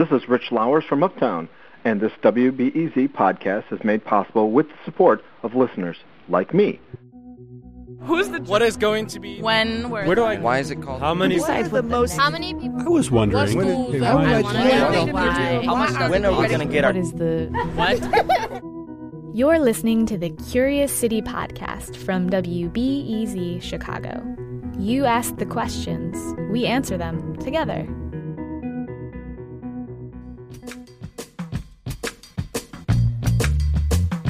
This is Rich Lowers from Uptown, and this WBEZ podcast is made possible with the support of listeners like me. Who's the? What is going to be? When? Where? Where do I? Why is it called? How many? Decides the most. How many people? I was wondering. What when schools it- are- I it- wanna when know why. How much When are we gonna get our? What is the. What? You're listening to the Curious City podcast from WBEZ Chicago. You ask the questions, we answer them together.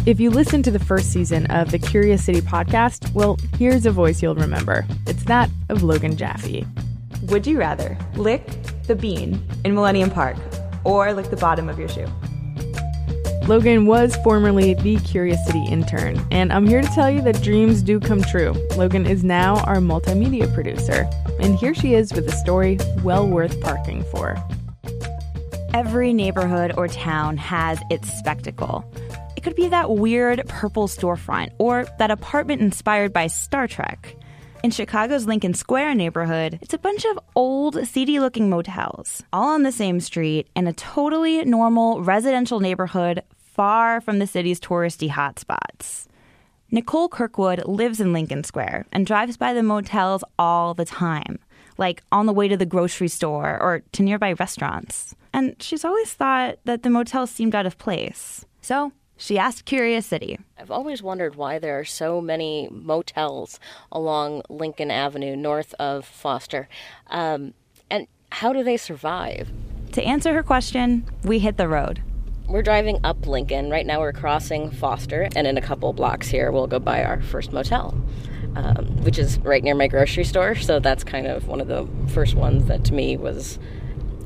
If you listen to the first season of the Curious City podcast, well, here's a voice you'll remember. It's that of Logan Jaffe. Would you rather lick the bean in Millennium Park or lick the bottom of your shoe? Logan was formerly the Curious City intern, and I'm here to tell you that dreams do come true. Logan is now our multimedia producer, and here she is with a story well worth parking for. Every neighborhood or town has its spectacle. It could be that weird purple storefront or that apartment inspired by Star Trek. In Chicago's Lincoln Square neighborhood, it's a bunch of old, seedy looking motels, all on the same street in a totally normal residential neighborhood far from the city's touristy hotspots. Nicole Kirkwood lives in Lincoln Square and drives by the motels all the time, like on the way to the grocery store or to nearby restaurants. And she's always thought that the motels seemed out of place. So she asked Curious City. I've always wondered why there are so many motels along Lincoln Avenue north of Foster. Um, and how do they survive? To answer her question, we hit the road. We're driving up Lincoln. Right now we're crossing Foster, and in a couple blocks here, we'll go by our first motel, um, which is right near my grocery store. So that's kind of one of the first ones that to me was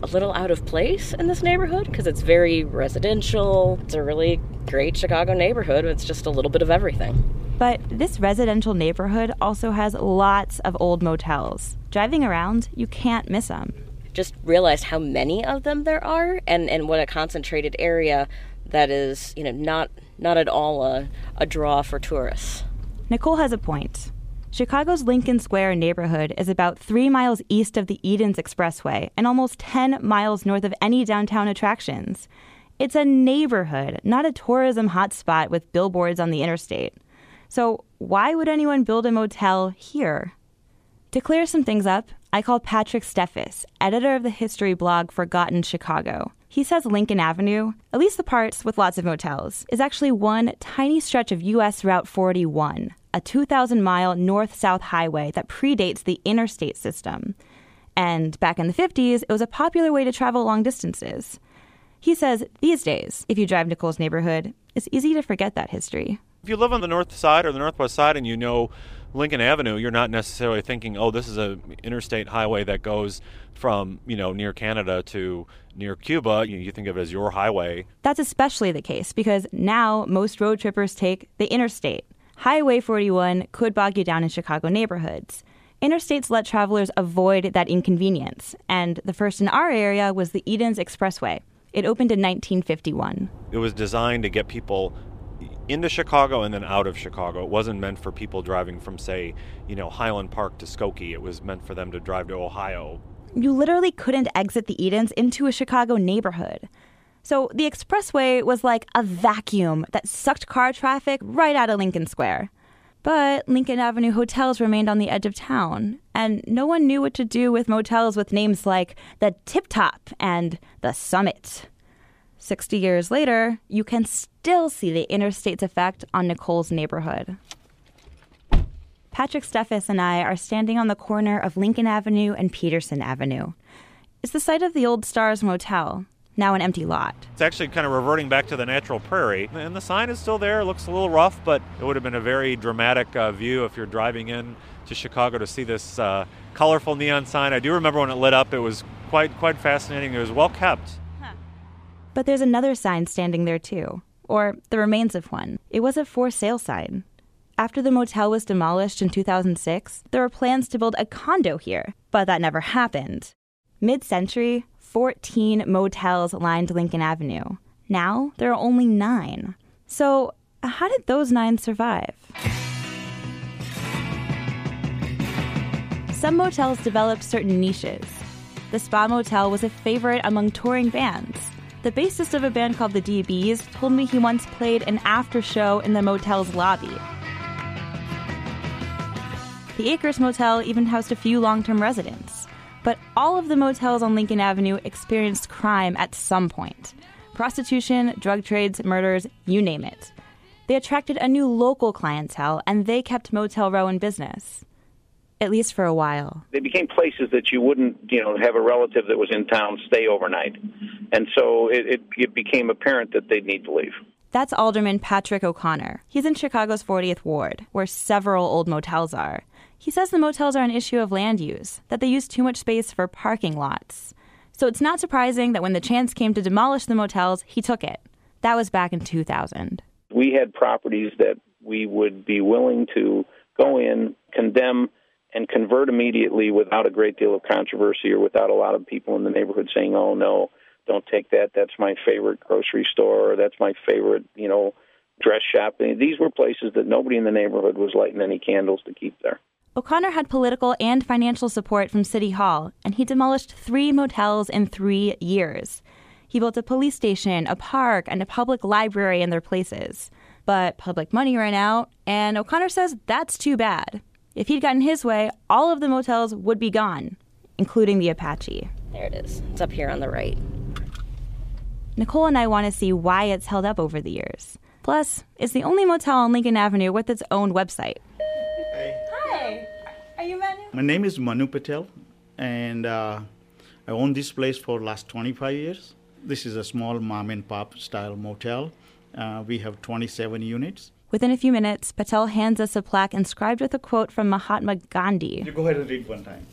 a little out of place in this neighborhood because it's very residential. It's a really great Chicago neighborhood. It's just a little bit of everything. But this residential neighborhood also has lots of old motels. Driving around, you can't miss them. Just realized how many of them there are and, and what a concentrated area that is, you know, not not at all a, a draw for tourists. Nicole has a point. Chicago's Lincoln Square neighborhood is about three miles east of the Edens Expressway and almost 10 miles north of any downtown attractions. It's a neighborhood, not a tourism hotspot with billboards on the interstate. So, why would anyone build a motel here? To clear some things up, I called Patrick Steffes, editor of the history blog Forgotten Chicago. He says Lincoln Avenue, at least the parts with lots of motels, is actually one tiny stretch of US Route 41, a 2,000 mile north south highway that predates the interstate system. And back in the 50s, it was a popular way to travel long distances. He says these days, if you drive Nicole's neighborhood, it's easy to forget that history. If you live on the north side or the northwest side and you know Lincoln Avenue, you're not necessarily thinking, "Oh, this is a interstate highway that goes from you know near Canada to near Cuba." You, you think of it as your highway. That's especially the case because now most road trippers take the interstate. Highway 41 could bog you down in Chicago neighborhoods. Interstates let travelers avoid that inconvenience, and the first in our area was the Edens Expressway. It opened in 1951. It was designed to get people into Chicago and then out of Chicago. It wasn't meant for people driving from, say, you know, Highland Park to Skokie. It was meant for them to drive to Ohio. You literally couldn't exit the Edens into a Chicago neighborhood. So the expressway was like a vacuum that sucked car traffic right out of Lincoln Square. But Lincoln Avenue hotels remained on the edge of town, and no one knew what to do with motels with names like the Tip Top and the Summit. 60 years later, you can still see the interstate's effect on Nicole's neighborhood. Patrick Steffes and I are standing on the corner of Lincoln Avenue and Peterson Avenue. It's the site of the old Stars Motel, now an empty lot. It's actually kind of reverting back to the natural prairie, and the sign is still there. It looks a little rough, but it would have been a very dramatic uh, view if you're driving in to Chicago to see this uh, colorful neon sign. I do remember when it lit up; it was quite quite fascinating. It was well kept. But there's another sign standing there too, or the remains of one. It was a for sale sign. After the motel was demolished in 2006, there were plans to build a condo here, but that never happened. Mid century, 14 motels lined Lincoln Avenue. Now there are only nine. So, how did those nine survive? Some motels developed certain niches. the Spa Motel was a favorite among touring bands. The bassist of a band called the DBs told me he once played an after show in the motel's lobby. The Acres Motel even housed a few long term residents. But all of the motels on Lincoln Avenue experienced crime at some point prostitution, drug trades, murders, you name it. They attracted a new local clientele and they kept Motel Row in business at least for a while. They became places that you wouldn't, you know, have a relative that was in town stay overnight, and so it, it, it became apparent that they'd need to leave. That's Alderman Patrick O'Connor. He's in Chicago's 40th Ward, where several old motels are. He says the motels are an issue of land use, that they use too much space for parking lots. So it's not surprising that when the chance came to demolish the motels, he took it. That was back in 2000. We had properties that we would be willing to go in, condemn, and convert immediately without a great deal of controversy or without a lot of people in the neighborhood saying, "Oh no, don't take that. That's my favorite grocery store. Or that's my favorite, you know, dress shop." These were places that nobody in the neighborhood was lighting any candles to keep there. O'Connor had political and financial support from City Hall, and he demolished three motels in three years. He built a police station, a park, and a public library in their places. But public money ran out, and O'Connor says that's too bad. If he'd gotten his way, all of the motels would be gone, including the Apache. There it is. It's up here on the right. Nicole and I want to see why it's held up over the years. Plus, it's the only motel on Lincoln Avenue with its own website. Hey. Hi. Are you Manu? My name is Manu Patel, and uh, I own this place for last 25 years. This is a small mom and pop style motel. Uh, we have 27 units. Within a few minutes, Patel hands us a plaque inscribed with a quote from Mahatma Gandhi. You go ahead and read one time.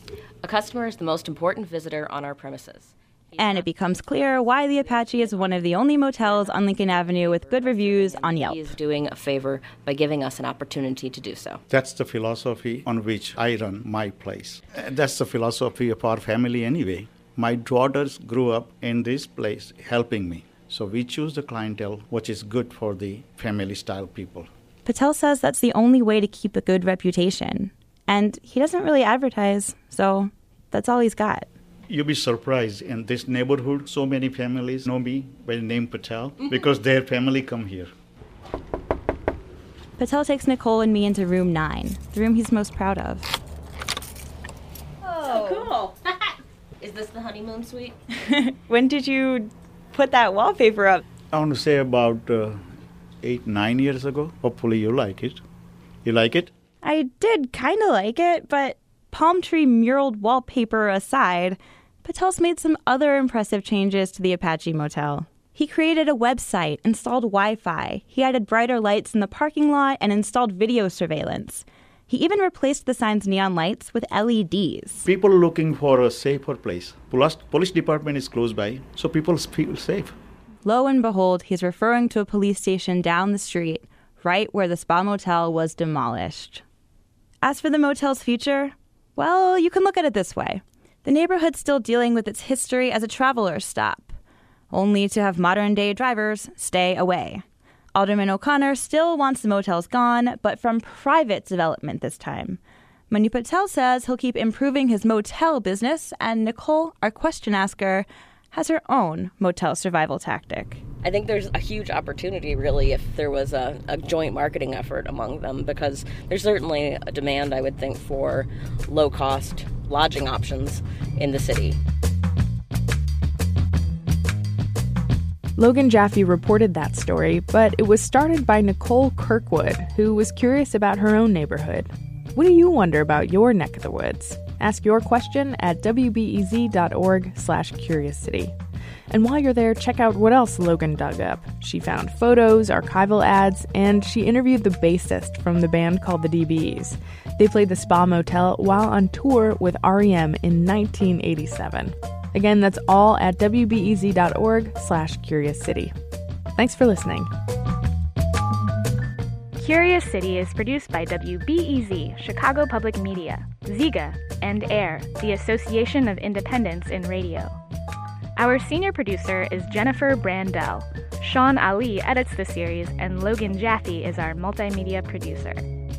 A customer is the most important visitor on our premises. And it becomes clear why the Apache is one of the only motels on Lincoln Avenue with good reviews on Yelp. He is doing a favor by giving us an opportunity to do so. That's the philosophy on which I run my place. That's the philosophy of our family anyway. My daughters grew up in this place helping me. So we choose the clientele which is good for the family style people. Patel says that's the only way to keep a good reputation. And he doesn't really advertise, so that's all he's got. You'll be surprised in this neighborhood, so many families know me by the name Patel because their family come here. Patel takes Nicole and me into room nine, the room he's most proud of. Oh, cool. is this the honeymoon suite? when did you put that wallpaper up? I want to say about uh, eight, nine years ago. Hopefully, you like it. You like it? I did kind of like it, but palm tree muraled wallpaper aside, Patel's made some other impressive changes to the Apache Motel. He created a website, installed Wi Fi, he added brighter lights in the parking lot, and installed video surveillance. He even replaced the sign's neon lights with LEDs. People looking for a safer place. Police, police department is close by, so people feel safe. Lo and behold, he's referring to a police station down the street, right where the Spa Motel was demolished. As for the motel's future, well, you can look at it this way. The neighborhood's still dealing with its history as a traveler's stop, only to have modern day drivers stay away. Alderman O'Connor still wants the motels gone, but from private development this time. Manu Patel says he'll keep improving his motel business, and Nicole, our question asker, has her own motel survival tactic. I think there's a huge opportunity, really, if there was a, a, joint marketing effort among them, because there's certainly a demand, I would think, for low cost lodging options in the city. Logan Jaffe reported that story, but it was started by Nicole Kirkwood, who was curious about her own neighborhood. What do you wonder about your neck of the woods? Ask your question at wbez.org slash curious city. And while you're there, check out what else Logan dug up. She found photos, archival ads, and she interviewed the bassist from the band called the DBs. They played the Spa Motel while on tour with REM in 1987. Again, that's all at wbez.org slash curious city. Thanks for listening. Curious City is produced by WBEZ, Chicago Public Media, Zeega, and AIR, the Association of Independents in Radio. Our senior producer is Jennifer Brandel. Shawn Allee edits the series, and Logan Jaffe is our multimedia producer.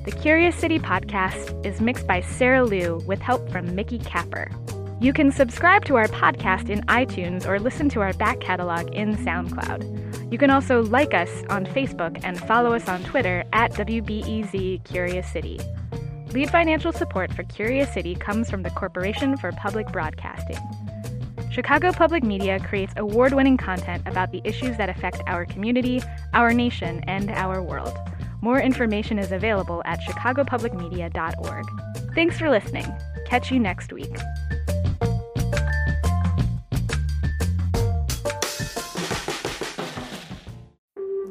The Curious City podcast is mixed by Sarah Liu with help from Mickey Capper. You can subscribe to our podcast in iTunes or listen to our back catalog in SoundCloud. You can also like us on Facebook and follow us on Twitter at WBEZ Curious City. Lead financial support for Curious City comes from the Corporation for Public Broadcasting. Chicago Public Media creates award winning content about the issues that affect our community, our nation, and our world. More information is available at chicagopublicmedia.org. Thanks for listening. Catch you next week.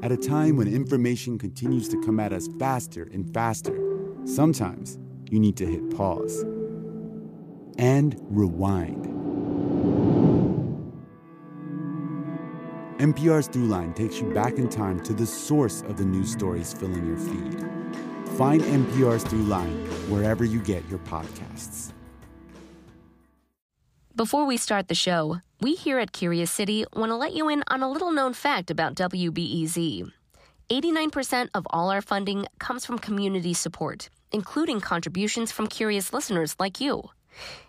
At a time when information continues to come at us faster and faster, sometimes you need to hit pause and rewind. NPR's Throughline takes you back in time to the source of the news stories filling your feed. Find NPR's Throughline wherever you get your podcasts. Before we start the show, we here at Curious City want to let you in on a little known fact about WBEZ. 89% of all our funding comes from community support, including contributions from curious listeners like you.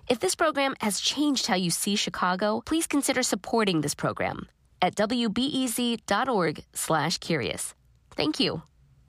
If this program has changed how you see Chicago, please consider supporting this program at wbez.org/curious. Thank you.